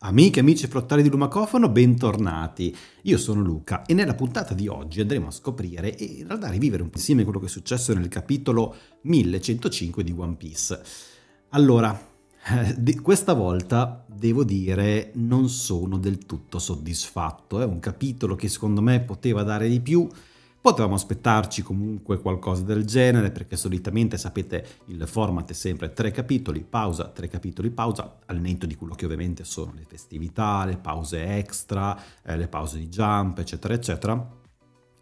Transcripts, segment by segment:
Amiche, amici e frottali di Lumacofono, bentornati. Io sono Luca e nella puntata di oggi andremo a scoprire e in realtà rivivere un po' insieme quello che è successo nel capitolo 1105 di One Piece. Allora, questa volta devo dire non sono del tutto soddisfatto. È un capitolo che secondo me poteva dare di più. Potevamo aspettarci comunque qualcosa del genere perché solitamente sapete il format è sempre tre capitoli, pausa, tre capitoli, pausa, al netto di quello che ovviamente sono le festività, le pause extra, eh, le pause di jump, eccetera, eccetera.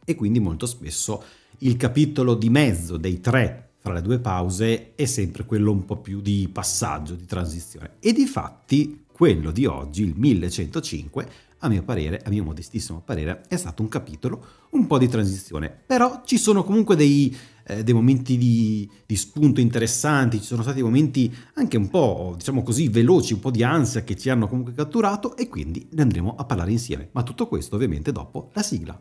E quindi molto spesso il capitolo di mezzo dei tre fra le due pause è sempre quello un po' più di passaggio, di transizione. E di fatti quello di oggi, il 1105, a mio parere, a mio modestissimo parere, è stato un capitolo un po' di transizione. Però ci sono comunque dei, eh, dei momenti di, di, spunto interessanti, ci sono stati momenti anche un po', diciamo così, veloci, un po' di ansia che ci hanno comunque catturato e quindi ne andremo a parlare insieme. Ma tutto questo ovviamente dopo la sigla.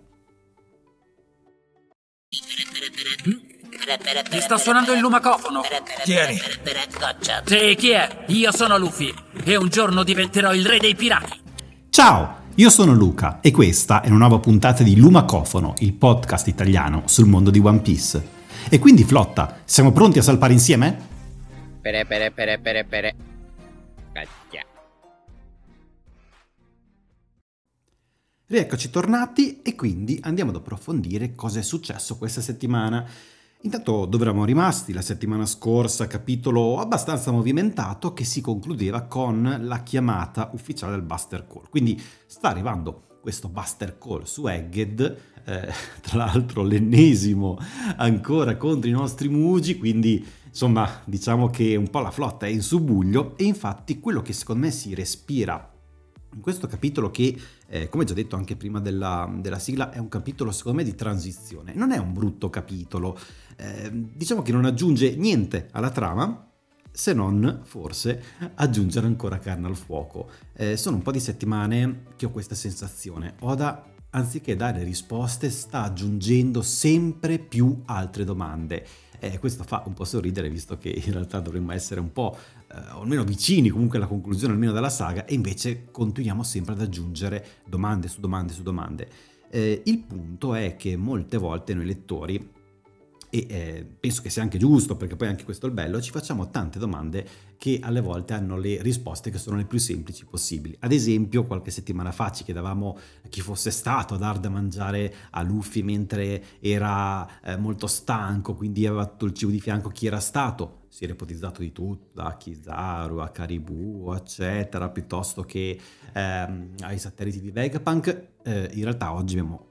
Ti sta suonando il lumacofono. Tieni. Sì, chi è? Io sono Luffy e un giorno diventerò il re dei pirati. Ciao, io sono Luca e questa è una nuova puntata di Lumacofono, il podcast italiano sul mondo di One Piece. E quindi flotta, siamo pronti a salpare insieme? Pere pere pere pere pere. Cacchia. Rieccoci tornati e quindi andiamo ad approfondire cosa è successo questa settimana. Intanto dove eravamo rimasti la settimana scorsa, capitolo abbastanza movimentato che si concludeva con la chiamata ufficiale del Buster Call. Quindi sta arrivando questo Buster Call su Egged, eh, tra l'altro l'ennesimo ancora contro i nostri Mugi, quindi insomma diciamo che un po' la flotta è in subbuglio e infatti quello che secondo me si respira in questo capitolo che, eh, come già detto anche prima della, della, sigla, è un capitolo secondo me di transizione. Non è un brutto capitolo, eh, diciamo che non aggiunge niente alla trama, se non forse aggiungere ancora carne al fuoco. Eh, sono un po' di settimane che ho questa sensazione. Oda, anziché dare risposte, sta aggiungendo sempre più altre domande. Eh, questo fa un po' sorridere visto che in realtà dovremmo essere un po' eh, almeno vicini comunque alla conclusione almeno della saga e invece continuiamo sempre ad aggiungere domande su domande su domande. Eh, il punto è che molte volte noi lettori e eh, penso che sia anche giusto perché poi anche questo è il bello, ci facciamo tante domande che alle volte hanno le risposte che sono le più semplici possibili. Ad esempio, qualche settimana fa ci chiedevamo chi fosse stato a dar da mangiare a Luffy mentre era eh, molto stanco, quindi aveva tutto il cibo di fianco, chi era stato? Si era ipotizzato di tutto, da Kizaru a Caribou, eccetera, piuttosto che ehm, ai satelliti di Vegapunk. Eh, in realtà oggi abbiamo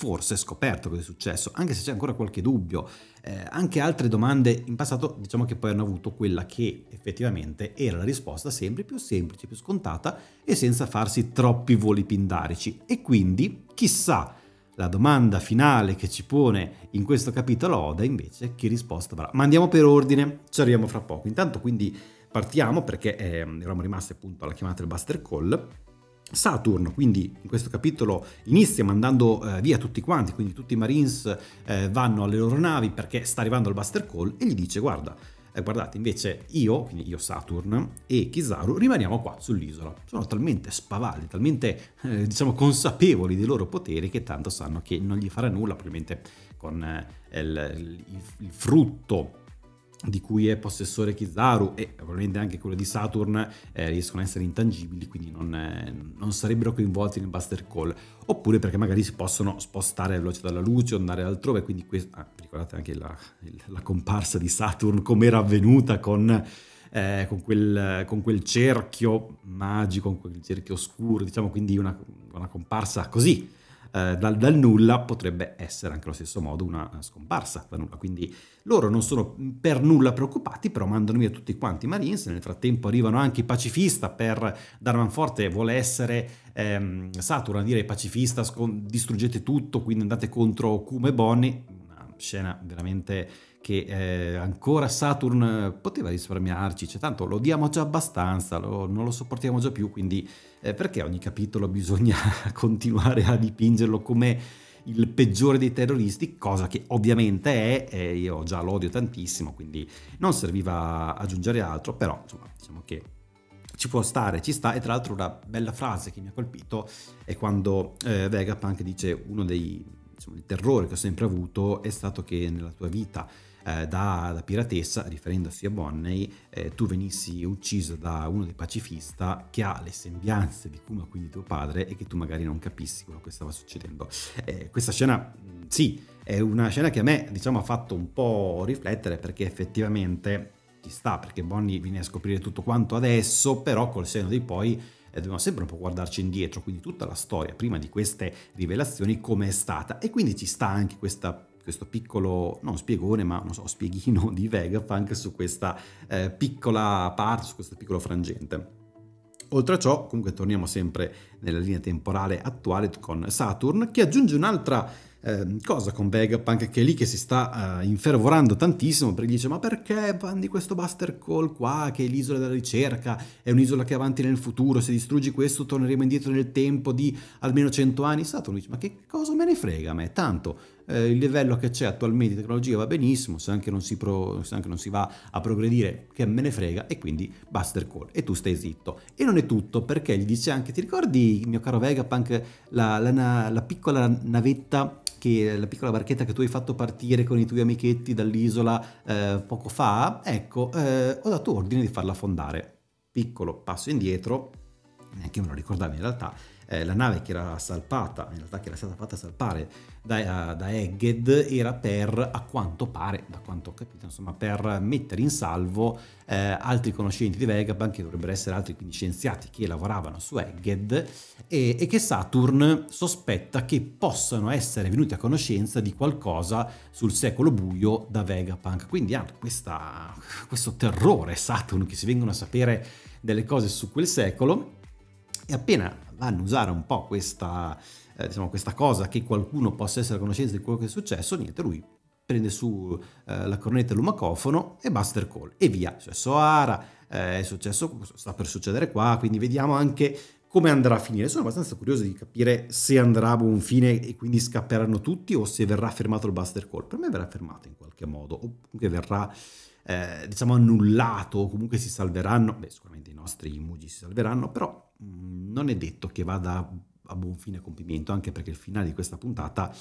forse scoperto cosa è successo, anche se c'è ancora qualche dubbio. Eh, anche altre domande in passato diciamo che poi hanno avuto quella che effettivamente era la risposta sempre più semplice, più scontata e senza farsi troppi voli pindarici. E quindi, chissà, la domanda finale che ci pone in questo capitolo Oda invece che risposta avrà. Ma andiamo per ordine, ci arriviamo fra poco. Intanto quindi partiamo perché eh, eravamo rimasti appunto alla chiamata del Buster Call Saturn, quindi in questo capitolo inizia mandando eh, via tutti quanti, quindi tutti i Marines eh, vanno alle loro navi perché sta arrivando il Buster Call e gli dice guarda, eh, guardate invece io, quindi io Saturn e Kizaru rimaniamo qua sull'isola. Sono talmente spavaldi, talmente eh, diciamo consapevoli dei loro poteri che tanto sanno che non gli farà nulla, probabilmente con eh, il, il, il frutto di cui è possessore Kizaru e probabilmente anche quello di Saturn eh, riescono a essere intangibili, quindi non, eh, non, sarebbero coinvolti nel Buster Call, oppure perché magari si possono spostare a velocità della luce o andare altrove, quindi questo, ah, ricordate anche la, la, comparsa di Saturn, come era avvenuta con, eh, con, quel, con, quel, cerchio magico, con quel cerchio oscuro, diciamo quindi una, una comparsa così eh, dal, dal, nulla potrebbe essere anche allo stesso modo una scomparsa da nulla. Quindi loro non sono per nulla preoccupati, però mandano via tutti quanti i Marines. Nel frattempo arrivano anche i pacifista per Darmanforte vuole essere ehm, Saturn a dire pacifista, distruggete tutto, quindi andate contro Kuma e Bonnie. Una scena veramente che eh, ancora Saturn poteva risparmiarci, cioè tanto lo diamo già abbastanza, lo, non lo sopportiamo già più, quindi eh, perché ogni capitolo bisogna continuare a dipingerlo come il peggiore dei terroristi, cosa che ovviamente è, e io già lo odio tantissimo, quindi non serviva aggiungere altro, però insomma diciamo che ci può stare, ci sta, e tra l'altro una bella frase che mi ha colpito è quando eh, Vegapunk dice uno dei insomma, terrori che ho sempre avuto è stato che nella tua vita eh, da, da, piratessa, riferendosi a Bonney, eh, tu venissi ucciso da uno dei pacifista che ha le sembianze di Kuma, quindi tuo padre, e che tu magari non capissi quello che stava succedendo. Eh, questa scena, sì, è una scena che a me, diciamo, ha fatto un po' riflettere perché effettivamente ci sta, perché Bonnie viene a scoprire tutto quanto adesso, però col seno di poi eh, dobbiamo sempre un po' guardarci indietro, quindi tutta la storia prima di queste rivelazioni come è stata e quindi ci sta anche questa questo piccolo, non spiegone, ma non so, spieghino di Vegapunk su questa eh, piccola parte, su questo piccolo frangente. Oltre a ciò, comunque torniamo sempre nella linea temporale attuale con Saturn, che aggiunge un'altra eh, cosa con Vegapunk che è lì che si sta eh, infervorando tantissimo perché dice ma perché bandi questo Buster Call qua che è l'isola della ricerca è un'isola che è avanti nel futuro se distruggi questo torneremo indietro nel tempo di almeno 100 anni Saturn dice ma che cosa me ne frega a me tanto eh, il livello che c'è attualmente di tecnologia va benissimo, se anche, non si pro, se anche non si va a progredire, che me ne frega, e quindi Buster Call, e tu stai zitto. E non è tutto, perché gli dice anche, ti ricordi, mio caro Vegapunk, la, la, la piccola navetta che la piccola barchetta che tu hai fatto partire con i tuoi amichetti dall'isola eh, poco fa, ecco, eh, ho dato ordine di farla affondare. Piccolo passo indietro, neanche me lo ricordavo in realtà, eh, la nave che era salpata, in realtà che era stata fatta salpare da, da Egged, era per, a quanto pare, da quanto ho capito, insomma, per mettere in salvo eh, altri conoscenti di Vegapunk, che dovrebbero essere altri quindi scienziati che lavoravano su Egged, e, e che Saturn sospetta che possano essere venuti a conoscenza di qualcosa sul secolo buio da Vegapunk. Quindi ha questa, questo terrore Saturn che si vengono a sapere delle cose su quel secolo e appena a usare un po' questa, eh, diciamo, questa cosa che qualcuno possa essere a conoscenza di quello che è successo, niente, lui prende su eh, la cornetta e l'umacofono e Buster Call e via. È successo Ara, eh, è successo, sta per succedere qua, quindi vediamo anche come andrà a finire. Sono abbastanza curioso di capire se andrà a buon fine e quindi scapperanno tutti o se verrà fermato il Buster Call. Per me verrà fermato in qualche modo, o comunque verrà eh, diciamo annullato, o comunque si salveranno. Beh, sicuramente i nostri Mugi si salveranno, però non è detto che vada a buon fine a compimento, anche perché il finale di questa puntata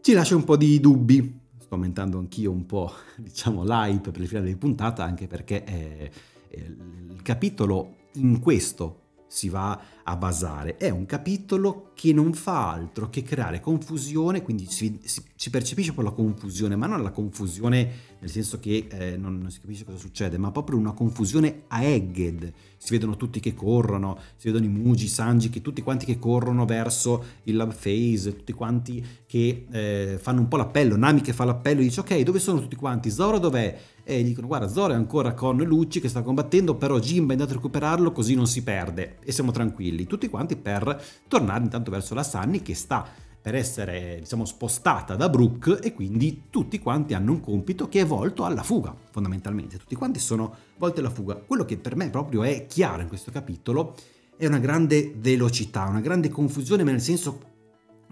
ci lascia un po' di dubbi. Sto aumentando anch'io un po', diciamo, l'hype per il finale di puntata, anche perché è, è il capitolo in questo si va a basare. È un capitolo che non fa altro che creare confusione, quindi si, si, si percepisce per la confusione, ma non la confusione nel senso che eh, non, non, si capisce cosa succede, ma proprio una confusione a Egged. Si vedono tutti che corrono, si vedono i Muji, Sanji, che tutti quanti che corrono verso il Love Phase, tutti quanti che eh, fanno un po' l'appello, Nami che fa l'appello e dice ok, dove sono tutti quanti? Zoro dov'è? E gli dicono guarda Zoro è ancora con Lucci che sta combattendo, però Jimba è andato a recuperarlo così non si perde. E siamo tranquilli, tutti quanti per tornare intanto verso la Sunny che sta per essere diciamo spostata da Brooke e quindi tutti quanti hanno un compito che è volto alla fuga fondamentalmente. Tutti quanti sono volti alla fuga. Quello che per me proprio è chiaro in questo capitolo è una grande velocità una grande confusione ma nel senso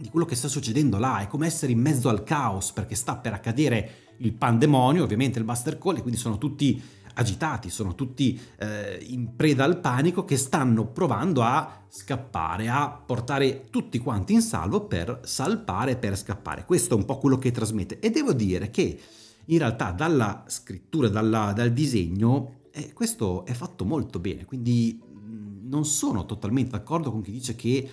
di quello che sta succedendo là. È come essere in mezzo al caos perché sta per accadere il pandemonio ovviamente il Buster Call e quindi sono tutti agitati, sono tutti eh, in preda al panico che stanno provando a scappare, a portare tutti quanti in salvo per salpare, per scappare. Questo è un po' quello che trasmette. E devo dire che in realtà dalla scrittura, dalla, dal disegno, eh, questo è fatto molto bene, quindi mm, non sono totalmente d'accordo con chi dice che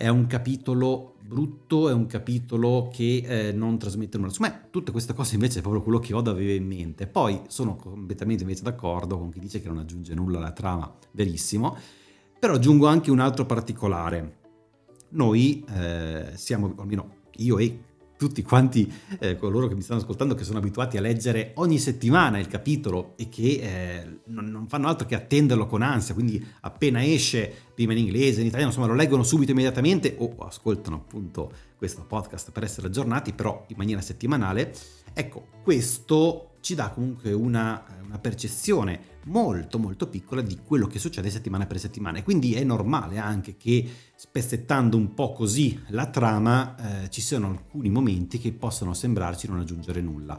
è un capitolo brutto, è un capitolo che eh, non trasmette nulla. Secondo me tutte queste cose invece è proprio quello che Oda aveva in mente. Poi sono completamente invece d'accordo con chi dice che non aggiunge nulla alla trama, verissimo. Però aggiungo anche un altro particolare. Noi eh, siamo, almeno io e tutti quanti eh, coloro che mi stanno ascoltando che sono abituati a leggere ogni settimana il capitolo e che eh, non, non, fanno altro che attenderlo con ansia, quindi appena esce, prima in inglese, in italiano, insomma lo leggono subito immediatamente o ascoltano appunto questo podcast per essere aggiornati, però in maniera settimanale. Ecco, questo ci dà comunque una, una percezione molto molto piccola di quello che succede settimana per settimana e quindi è normale anche che spezzettando un po' così la trama eh, ci siano alcuni momenti che possono sembrarci non aggiungere nulla.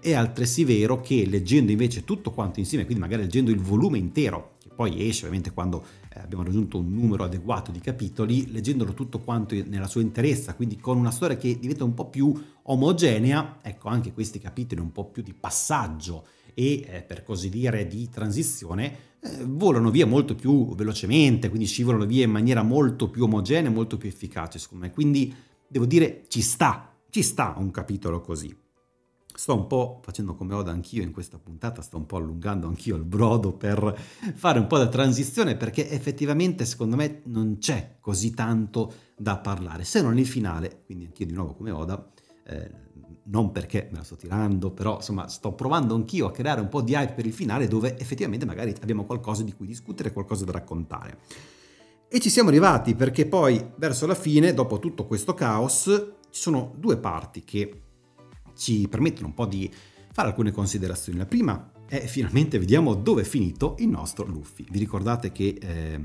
È altresì vero che leggendo invece tutto quanto insieme, quindi magari leggendo il volume intero, che poi esce ovviamente quando eh, abbiamo raggiunto un numero adeguato di capitoli, leggendolo tutto quanto nella sua interezza, quindi con una storia che diventa un po' più omogenea, ecco anche questi capitoli un po' più di passaggio e eh, per così dire di transizione eh, volano via molto più velocemente, quindi scivolano via in maniera molto più omogenea, molto più efficace secondo me. Quindi devo dire ci sta, ci sta un capitolo così. Sto un po' facendo come Oda anch'io in questa puntata, sto un po' allungando anch'io il brodo per fare un po' da transizione perché effettivamente secondo me non c'è così tanto da parlare, se non il finale, quindi anch'io di nuovo come Oda, eh, non perché me la sto tirando, però insomma sto provando anch'io a creare un po' di hype per il finale dove effettivamente magari abbiamo qualcosa di cui discutere, qualcosa da raccontare. E ci siamo arrivati perché poi verso la fine, dopo tutto questo caos, ci sono due parti che ci permettono un po' di fare alcune considerazioni. La prima è finalmente vediamo dove è finito il nostro Luffy. Vi ricordate che eh,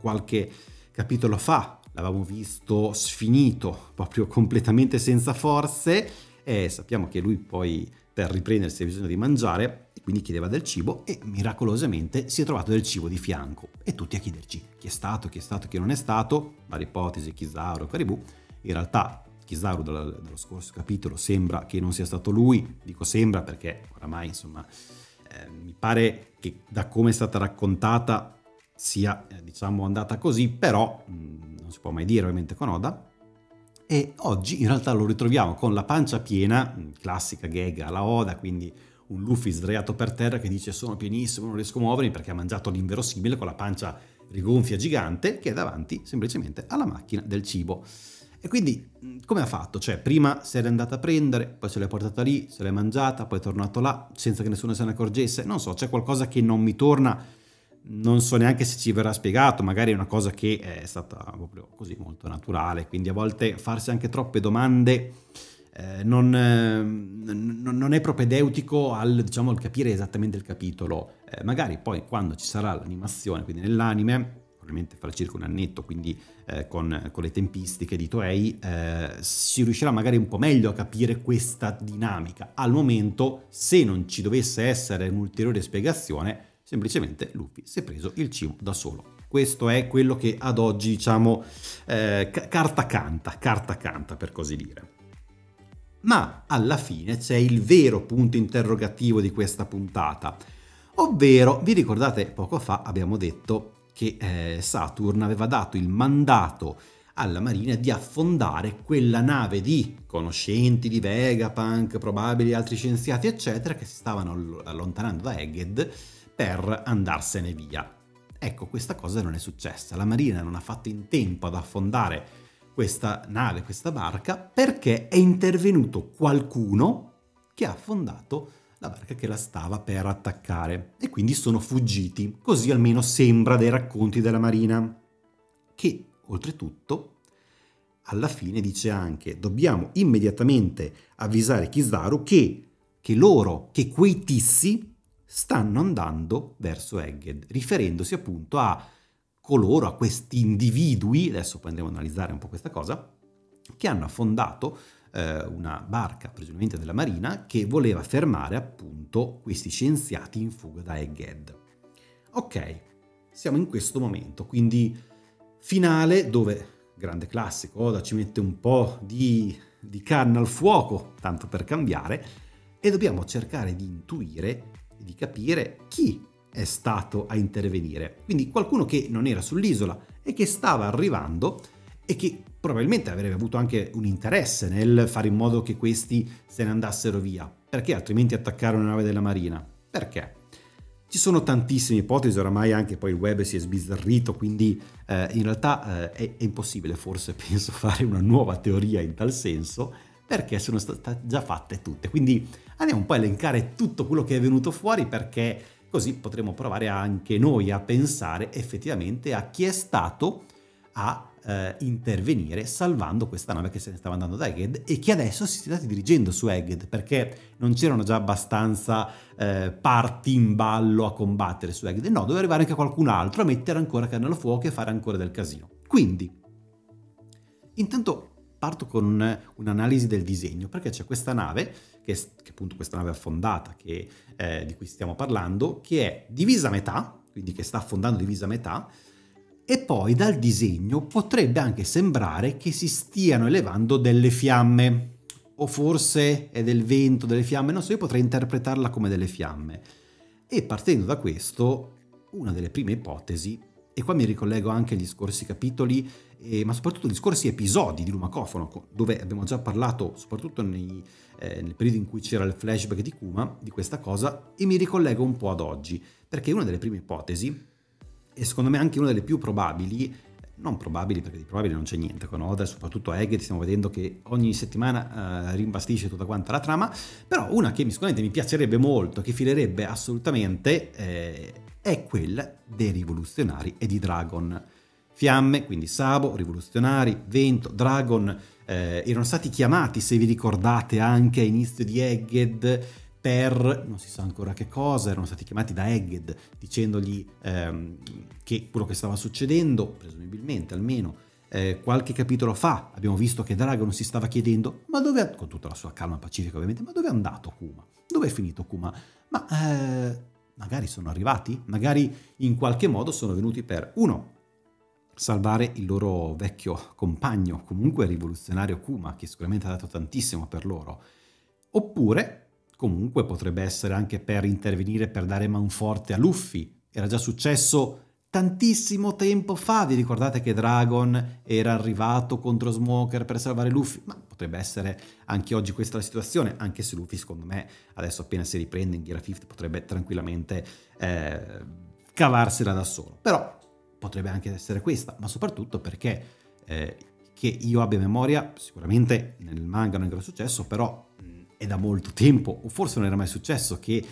qualche capitolo fa l'avevamo visto sfinito, proprio completamente senza forze e sappiamo che lui poi per riprendersi ha bisogno di mangiare quindi chiedeva del cibo e miracolosamente si è trovato del cibo di fianco. E tutti a chiederci chi è stato, chi è stato, chi non è stato, varie ipotesi, Kizaru, Caribou, in realtà Kizaru dallo, dallo scorso capitolo sembra che non sia stato lui, dico sembra perché oramai insomma eh, mi pare che da come è stata raccontata sia eh, diciamo andata così, però mh, mm, non si può mai dire ovviamente con Oda, e oggi in realtà lo ritroviamo con la pancia piena, classica gag alla Oda, quindi un Luffy sdraiato per terra che dice sono pienissimo, non riesco a muovermi perché ha mangiato l'inverosimile con la pancia rigonfia gigante che è davanti semplicemente alla macchina del cibo. E quindi come ha fatto? Cioè prima se l'è andata a prendere, poi se l'è portata lì, se l'è mangiata, poi è tornato là senza che nessuno se ne accorgesse, non so, c'è qualcosa che non mi torna non so neanche se ci verrà spiegato, magari è una cosa che è stata proprio così molto naturale, quindi a volte farsi anche troppe domande eh, non, eh, non, è propedeutico al, diciamo, al, capire esattamente il capitolo. Eh, magari poi quando ci sarà l'animazione, quindi nell'anime, probabilmente fra circa un annetto, quindi eh, con, con, le tempistiche di Toei, eh, si riuscirà magari un po' meglio a capire questa dinamica. Al momento, se non ci dovesse essere un'ulteriore spiegazione, semplicemente Luffy si è preso il cibo da solo. Questo è quello che ad oggi diciamo eh, carta canta, carta canta per così dire. Ma alla fine c'è il vero punto interrogativo di questa puntata, ovvero vi ricordate poco fa abbiamo detto che eh, Saturn aveva dato il mandato alla Marina di affondare quella nave di conoscenti di Vegapunk, probabili altri scienziati, eccetera, che si stavano allontanando da Egghead per andarsene via. Ecco, questa cosa non è successa. La Marina non ha fatto in tempo ad affondare questa nave, questa barca, perché è intervenuto qualcuno che ha affondato la barca che la stava per attaccare e quindi sono fuggiti, così almeno sembra dai racconti della Marina, che oltretutto alla fine dice anche dobbiamo immediatamente avvisare Kizaru che, che loro, che quei tissi stanno andando verso Egged, riferendosi appunto a coloro, a questi individui, adesso poi andremo ad analizzare un po' questa cosa, che hanno affondato eh, una barca, presumibilmente della Marina, che voleva fermare appunto questi scienziati in fuga da Egghead. Ok, siamo in questo momento, quindi finale dove, grande classico, Oda ci mette un po' di, di canna al fuoco, tanto per cambiare, e dobbiamo cercare di intuire di capire chi è stato a intervenire. Quindi qualcuno che non era sull'isola e che stava arrivando e che probabilmente avrebbe avuto anche un interesse nel fare in modo che questi se ne andassero via. Perché altrimenti attaccare una nave della Marina? Perché? Ci sono tantissime ipotesi, oramai anche poi il web si è sbizzarrito, quindi eh, in realtà eh, è, è impossibile forse, penso, fare una nuova teoria in tal senso, perché sono state già fatte tutte. Quindi andiamo un po' a elencare tutto quello che è venuto fuori perché così potremo provare anche noi a pensare effettivamente a chi è stato a eh, intervenire salvando questa nave che se ne stava andando da Egged e che adesso si sta dirigendo su Egged perché non c'erano già abbastanza eh, parti in ballo a combattere su Egged, no, doveva arrivare anche qualcun altro a mettere ancora carne al fuoco e fare ancora del casino. Quindi, intanto parto con un'analisi del disegno perché c'è questa nave che, che appunto questa nave affondata che, eh, di cui stiamo parlando che è divisa a metà quindi che sta affondando divisa a metà e poi dal disegno potrebbe anche sembrare che si stiano elevando delle fiamme, o forse è del vento, delle fiamme, non so, io potrei interpretarla come delle fiamme. E partendo da questo, una delle prime ipotesi, e qua mi ricollego anche agli scorsi capitoli, eh, ma soprattutto agli scorsi episodi di Lumacofono, dove abbiamo già parlato, soprattutto nei, eh, nel periodo in cui c'era il flashback di Kuma, di questa cosa, e mi ricollego un po' ad oggi, perché una delle prime ipotesi e secondo me anche una delle più probabili, non probabili perché di probabile non c'è niente con Oda, soprattutto a Egged stiamo vedendo che ogni settimana uh, rimbastisce tutta quanta la trama, però una che sicuramente mi piacerebbe molto, che filerebbe assolutamente, eh, è quella dei rivoluzionari e di Dragon. Fiamme, quindi Sabo, rivoluzionari, vento, Dragon, eh, erano stati chiamati, se vi ricordate, anche a inizio di Egged per non si sa ancora che cosa, erano stati chiamati da Egged dicendogli ehm, che quello che stava succedendo, presumibilmente almeno eh, qualche capitolo fa, abbiamo visto che Dragon si stava chiedendo, ma dove, con tutta la sua calma pacifica ovviamente, ma dove è andato Kuma? Dove è finito Kuma? Ma eh, magari sono arrivati, magari in qualche modo sono venuti per, uno, salvare il loro vecchio compagno, comunque rivoluzionario Kuma, che sicuramente ha dato tantissimo per loro, oppure Comunque potrebbe essere anche per intervenire per dare manforte a Luffy. Era già successo tantissimo tempo fa. Vi ricordate che Dragon era arrivato contro Smoker per salvare Luffy? Ma potrebbe essere anche oggi questa la situazione, anche se Luffy secondo me adesso appena si riprende in Gear 50 potrebbe tranquillamente eh, cavarsela da solo. Però potrebbe anche essere questa, ma soprattutto perché eh, che io abbia memoria, sicuramente nel manga non è gran successo, però è da molto tempo, o forse non era mai successo, che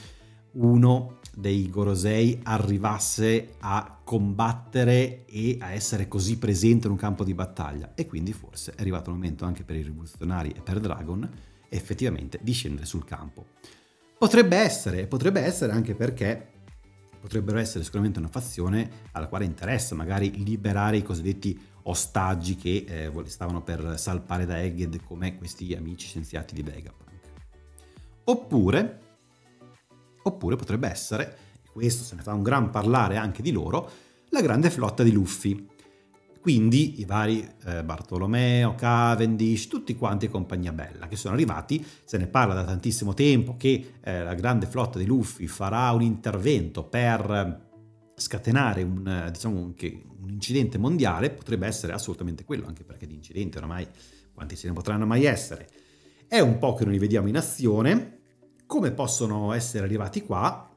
uno dei Gorosei arrivasse a combattere e a essere così presente in un campo di battaglia. E quindi forse è arrivato il momento anche per i rivoluzionari e per Dragon effettivamente di scendere sul campo. Potrebbe essere, potrebbe essere anche perché potrebbero essere sicuramente una fazione alla quale interessa magari liberare i cosiddetti ostaggi che eh, stavano per salpare da Egged come questi amici scienziati di Vegapunk. Oppure, oppure potrebbe essere, e questo se ne fa un gran parlare anche di loro, la grande flotta di Luffy. Quindi i vari eh, Bartolomeo, Cavendish, tutti quanti e compagnia bella che sono arrivati, se ne parla da tantissimo tempo che eh, la grande flotta di Luffy farà un intervento per scatenare un, diciamo, un, un, incidente mondiale, potrebbe essere assolutamente quello, anche perché di incidenti oramai quanti ce ne potranno mai essere. È un po' che non li vediamo in azione, come possono essere arrivati qua?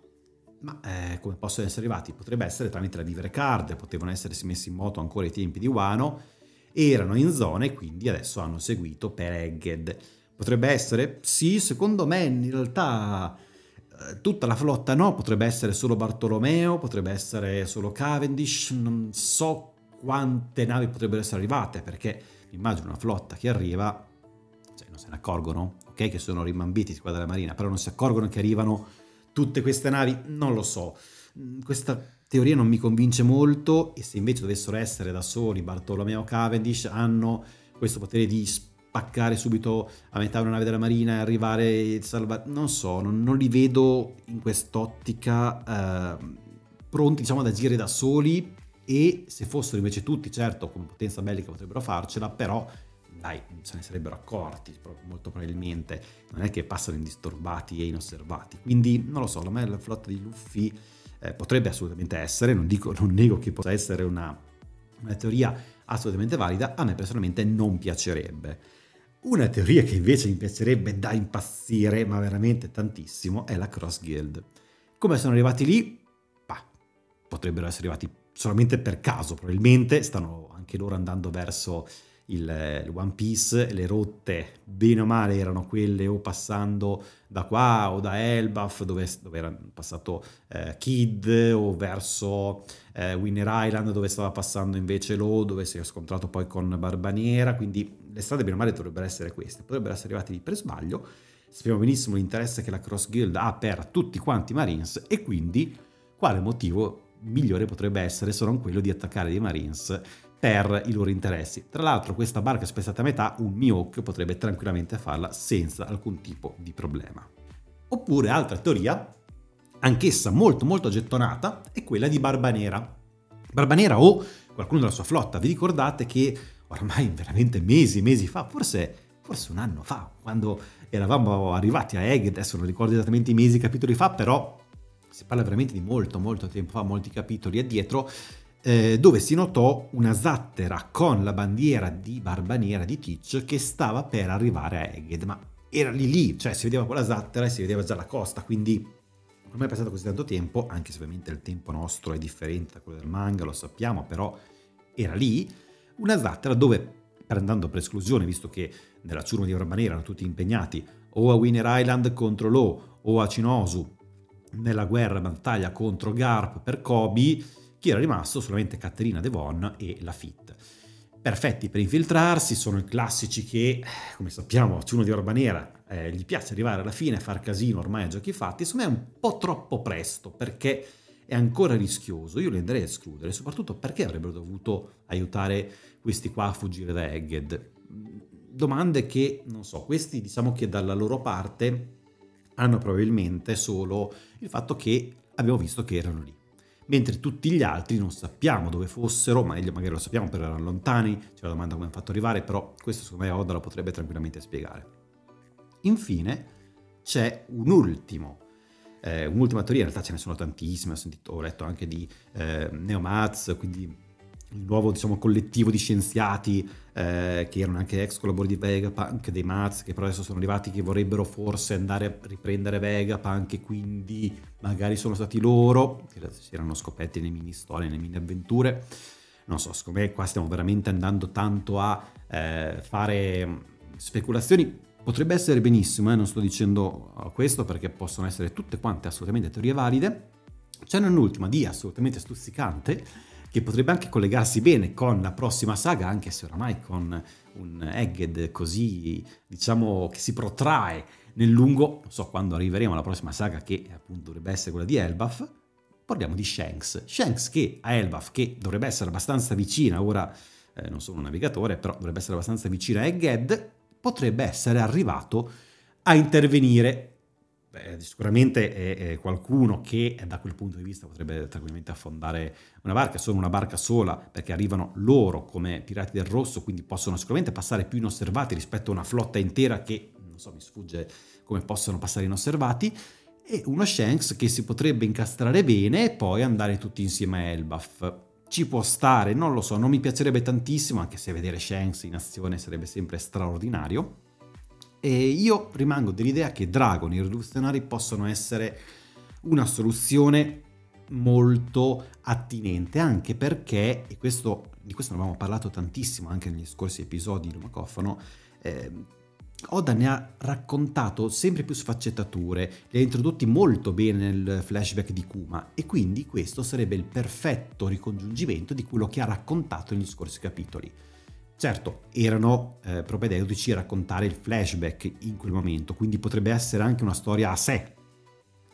Ma eh, come possono essere arrivati? Potrebbe essere tramite la vivere card, potevano essersi messi in moto ancora ai tempi di Wano, erano in zona e quindi adesso hanno seguito per Egged. Potrebbe essere? Sì, secondo me in realtà eh, tutta la flotta no, potrebbe essere solo Bartolomeo, potrebbe essere solo Cavendish, non so quante navi potrebbero essere arrivate, perché immagino una flotta che arriva, cioè non se ne accorgono, ok, che sono rimambiti qua dalla Marina, però non si accorgono che arrivano tutte queste navi, non lo so. Mm, questa teoria non mi convince molto e se invece dovessero essere da soli Bartolomeo Cavendish hanno questo potere di spaccare subito a metà una nave della Marina e arrivare e salvare, non so, non, non li vedo in quest'ottica eh, pronti diciamo ad agire da soli e se fossero invece tutti, certo, come potenza bellica potrebbero farcela, però dai, se ne sarebbero accorti molto probabilmente, non è che passano indisturbati e inosservati. Quindi non lo so, a me la flotta di Luffy eh, potrebbe assolutamente essere, non, dico, non nego che possa essere una, una teoria assolutamente valida, a me personalmente non piacerebbe. Una teoria che invece mi piacerebbe da impazzire, ma veramente tantissimo, è la Cross Guild. Come sono arrivati lì? Bah, potrebbero essere arrivati solamente per caso, probabilmente stanno anche loro andando verso il, il, One Piece, le rotte bene o male erano quelle o passando da qua o da Elbaf dove, dove era passato eh, Kid o verso eh, Winner Island dove stava passando invece Lo dove si è scontrato poi con Barbanera quindi le strade bene o male dovrebbero essere queste. Potrebbero essere arrivati lì per sbaglio. Sappiamo benissimo l'interesse che la Cross Guild ha per tutti quanti Marines e quindi quale motivo migliore potrebbe essere se non quello di attaccare dei Marines per i loro interessi. Tra l'altro questa barca spezzata a metà, un Mihawk potrebbe tranquillamente farla senza alcun tipo di problema. Oppure altra teoria, anch'essa molto molto gettonata, è quella di Barbanera. Barbanera o qualcuno della sua flotta, vi ricordate che ormai veramente mesi, mesi fa, forse, forse un anno fa, quando eravamo arrivati a Egg, adesso non ricordo esattamente i mesi, capitoli fa, però si parla veramente di molto molto tempo fa, molti capitoli addietro, eh, dove si notò una zattera con la bandiera di Barbanera di Teach che stava per arrivare a Egged, ma era lì lì, cioè si vedeva quella zattera e si vedeva già la costa, quindi ormai è passato così tanto tempo, anche se ovviamente il tempo nostro è differente da quello del manga, lo sappiamo, però era lì una zattera dove, andando per esclusione, visto che nella ciurma di Barbanera erano tutti impegnati o a Winner Island contro Lo o a Cinosu nella guerra battaglia contro Garp per Kobe, chi era rimasto solamente Caterina Devon e Lafitte. Perfetti per infiltrarsi, sono i classici che, come sappiamo, a Ciuno di Orba Nera eh, gli piace arrivare alla fine a far casino ormai a giochi fatti, insomma è un po' troppo presto perché è ancora rischioso, io li andrei a escludere, soprattutto perché avrebbero dovuto aiutare questi qua a fuggire da Egged. Domande che, non so, questi diciamo che dalla loro parte hanno probabilmente solo il fatto che abbiamo visto che erano lì mentre tutti gli altri non sappiamo dove fossero, ma magari lo sappiamo per erano lontani, c'è la domanda come hanno fatto arrivare, però questo secondo me Oda lo potrebbe tranquillamente spiegare. Infine c'è un ultimo, eh, un'ultima teoria, in realtà ce ne sono tantissime, ho, sentito, ho letto anche di eh, Neomaz, quindi il nuovo diciamo, collettivo di scienziati eh, che erano anche ex collaboratori di Vegapunk, dei Maz, che però adesso sono arrivati che vorrebbero forse andare a riprendere Vegapunk e quindi magari sono stati loro, che si erano scoperti nelle mini storie, nelle mini avventure. Non so, secondo me qua stiamo veramente andando tanto a eh, fare speculazioni. Potrebbe essere benissimo, eh, non sto dicendo questo perché possono essere tutte quante assolutamente teorie valide. C'è un'ultima di assolutamente stuzzicante che potrebbe anche collegarsi bene con la prossima saga, anche se oramai con un Egged così, diciamo, che si protrae nel lungo, non so quando arriveremo alla prossima saga, che appunto dovrebbe essere quella di Elbaf, parliamo di Shanks. Shanks che a Elbaf, che dovrebbe essere abbastanza vicina, ora eh, non sono un navigatore, però dovrebbe essere abbastanza vicina a Egged, potrebbe essere arrivato a intervenire Beh, sicuramente è, è, qualcuno che da quel punto di vista potrebbe tranquillamente affondare una barca, sono una barca sola perché arrivano loro come pirati del rosso, quindi possono sicuramente passare più inosservati rispetto a una flotta intera che non so, mi sfugge come possono passare inosservati, e uno Shanks che si potrebbe incastrare bene e poi andare tutti insieme a Elbaf. Ci può stare, non lo so, non mi piacerebbe tantissimo, anche se vedere Shanks in azione sarebbe sempre straordinario e io rimango dell'idea che Dragon e i rivoluzionari possono essere una soluzione molto attinente, anche perché, e questo, di questo ne abbiamo parlato tantissimo anche negli scorsi episodi di Lumacofano, eh, Oda ne ha raccontato sempre più sfaccettature, li ha introdotti molto bene nel flashback di Kuma e quindi questo sarebbe il perfetto ricongiungimento di quello che ha raccontato negli scorsi capitoli. Certo, erano eh, propedeutici a raccontare il flashback in quel momento, quindi potrebbe essere anche una storia a sé.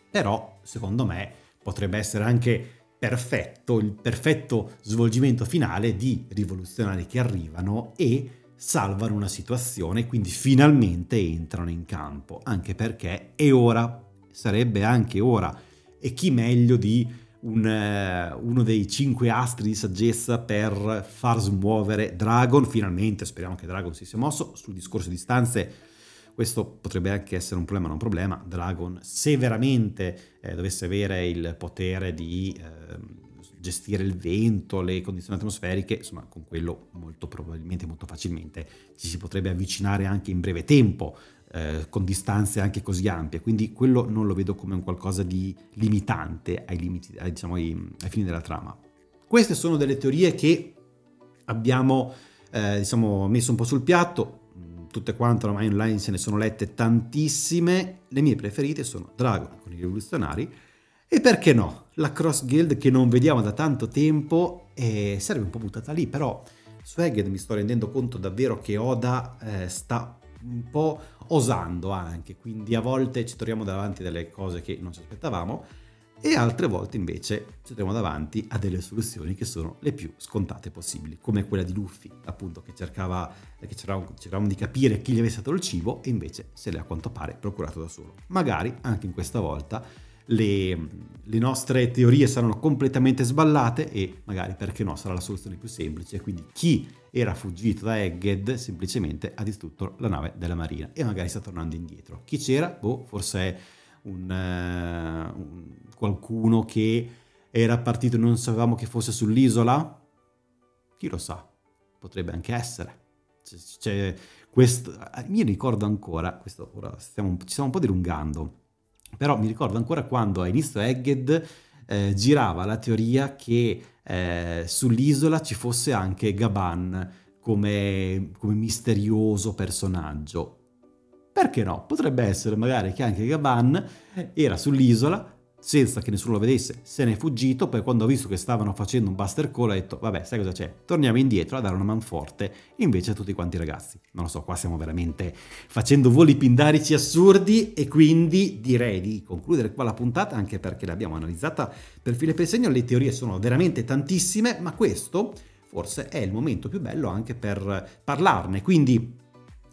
Però, secondo me, potrebbe essere anche perfetto, il perfetto svolgimento finale di rivoluzionari che arrivano e salvano una situazione, quindi finalmente entrano in campo, anche perché è ora, sarebbe anche ora, e chi meglio di un, eh, uno dei cinque astri di saggezza per far smuovere Dragon. Finalmente speriamo che Dragon si sia mosso. Sul discorso di stanze, questo potrebbe anche essere un problema, non un problema. Dragon, se veramente eh, dovesse avere il potere di eh, gestire il vento, le condizioni atmosferiche, insomma, con quello molto probabilmente, molto facilmente ci si potrebbe avvicinare anche in breve tempo eh, con distanze anche così ampie, quindi quello non lo vedo come un qualcosa di limitante ai, limiti, ai, diciamo, ai, ai fini della trama. Queste sono delle teorie che abbiamo eh, diciamo, messo un po' sul piatto, tutte quante ormai online se ne sono lette tantissime, le mie preferite sono Dragon con i rivoluzionari. E perché no, la Cross Guild che non vediamo da tanto tempo e sarebbe un po' buttata lì, però su Egged mi sto rendendo conto davvero che Oda eh, sta un po' osando anche, quindi a volte ci troviamo davanti a delle cose che non ci aspettavamo e altre volte invece ci troviamo davanti a delle soluzioni che sono le più scontate possibili, come quella di Luffy, appunto, che cercava, che cercavamo di capire chi gli avesse dato il cibo e invece se l'è a quanto pare procurato da solo. Magari anche in questa volta le, le, nostre teorie saranno completamente sballate e magari perché no sarà la soluzione più semplice, quindi chi era fuggito da Egged semplicemente ha distrutto la nave della marina e magari sta tornando indietro. Chi c'era? Boh, forse è un, uh, un, qualcuno che era partito e non sapevamo che fosse sull'isola? Chi lo sa? Potrebbe anche essere. C'è, c'è questo, mi ricordo ancora, questo ora stiamo, ci stiamo un po' dilungando, però mi ricordo ancora quando a inizio Egged eh, girava la teoria che eh, sull'isola ci fosse anche Gaban come, come misterioso personaggio. Perché no? Potrebbe essere magari che anche Gaban era sull'isola senza che nessuno lo vedesse, se n'è fuggito, poi quando ho visto che stavano facendo un buster call ho detto vabbè sai cosa c'è, torniamo indietro a dare una manforte invece a tutti quanti i ragazzi. Non lo so, qua stiamo veramente facendo voli pindarici assurdi e quindi direi di concludere qua la puntata anche perché l'abbiamo analizzata per filo e per segno, le teorie sono veramente tantissime, ma questo forse è il momento più bello anche per parlarne, quindi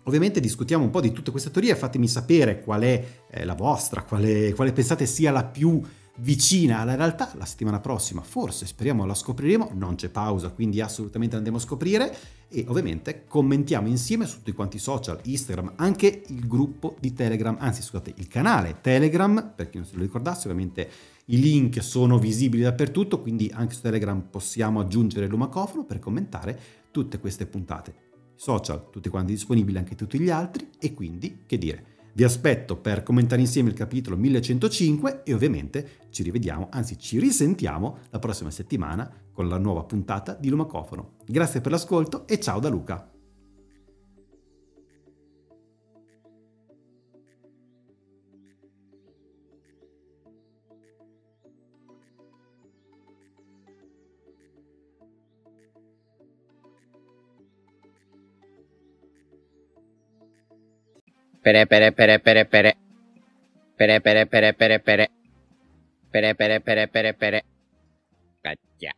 Ovviamente discutiamo un po' di tutte queste teorie, fatemi sapere qual è eh, la vostra, quale, quale pensate sia la più vicina alla realtà. La settimana prossima forse speriamo la scopriremo. Non c'è pausa quindi assolutamente andremo a scoprire. E ovviamente commentiamo insieme su tutti quanti i social Instagram anche il gruppo di Telegram anzi scusate il canale Telegram per chi non se lo ricordasse ovviamente i link sono visibili dappertutto quindi anche su Telegram possiamo aggiungere l'umacofono per commentare tutte queste puntate social, tutti quanti disponibili, anche tutti gli altri, e quindi, che dire, vi aspetto per commentare insieme il capitolo 1105 e ovviamente ci rivediamo, anzi ci risentiamo la prossima settimana con la nuova puntata di Lumacofono. Grazie per l'ascolto e ciao da Luca! Pere pere pere pere pere. Pere pere pere pere pere. Pere pere pere pere pere. Cacchia.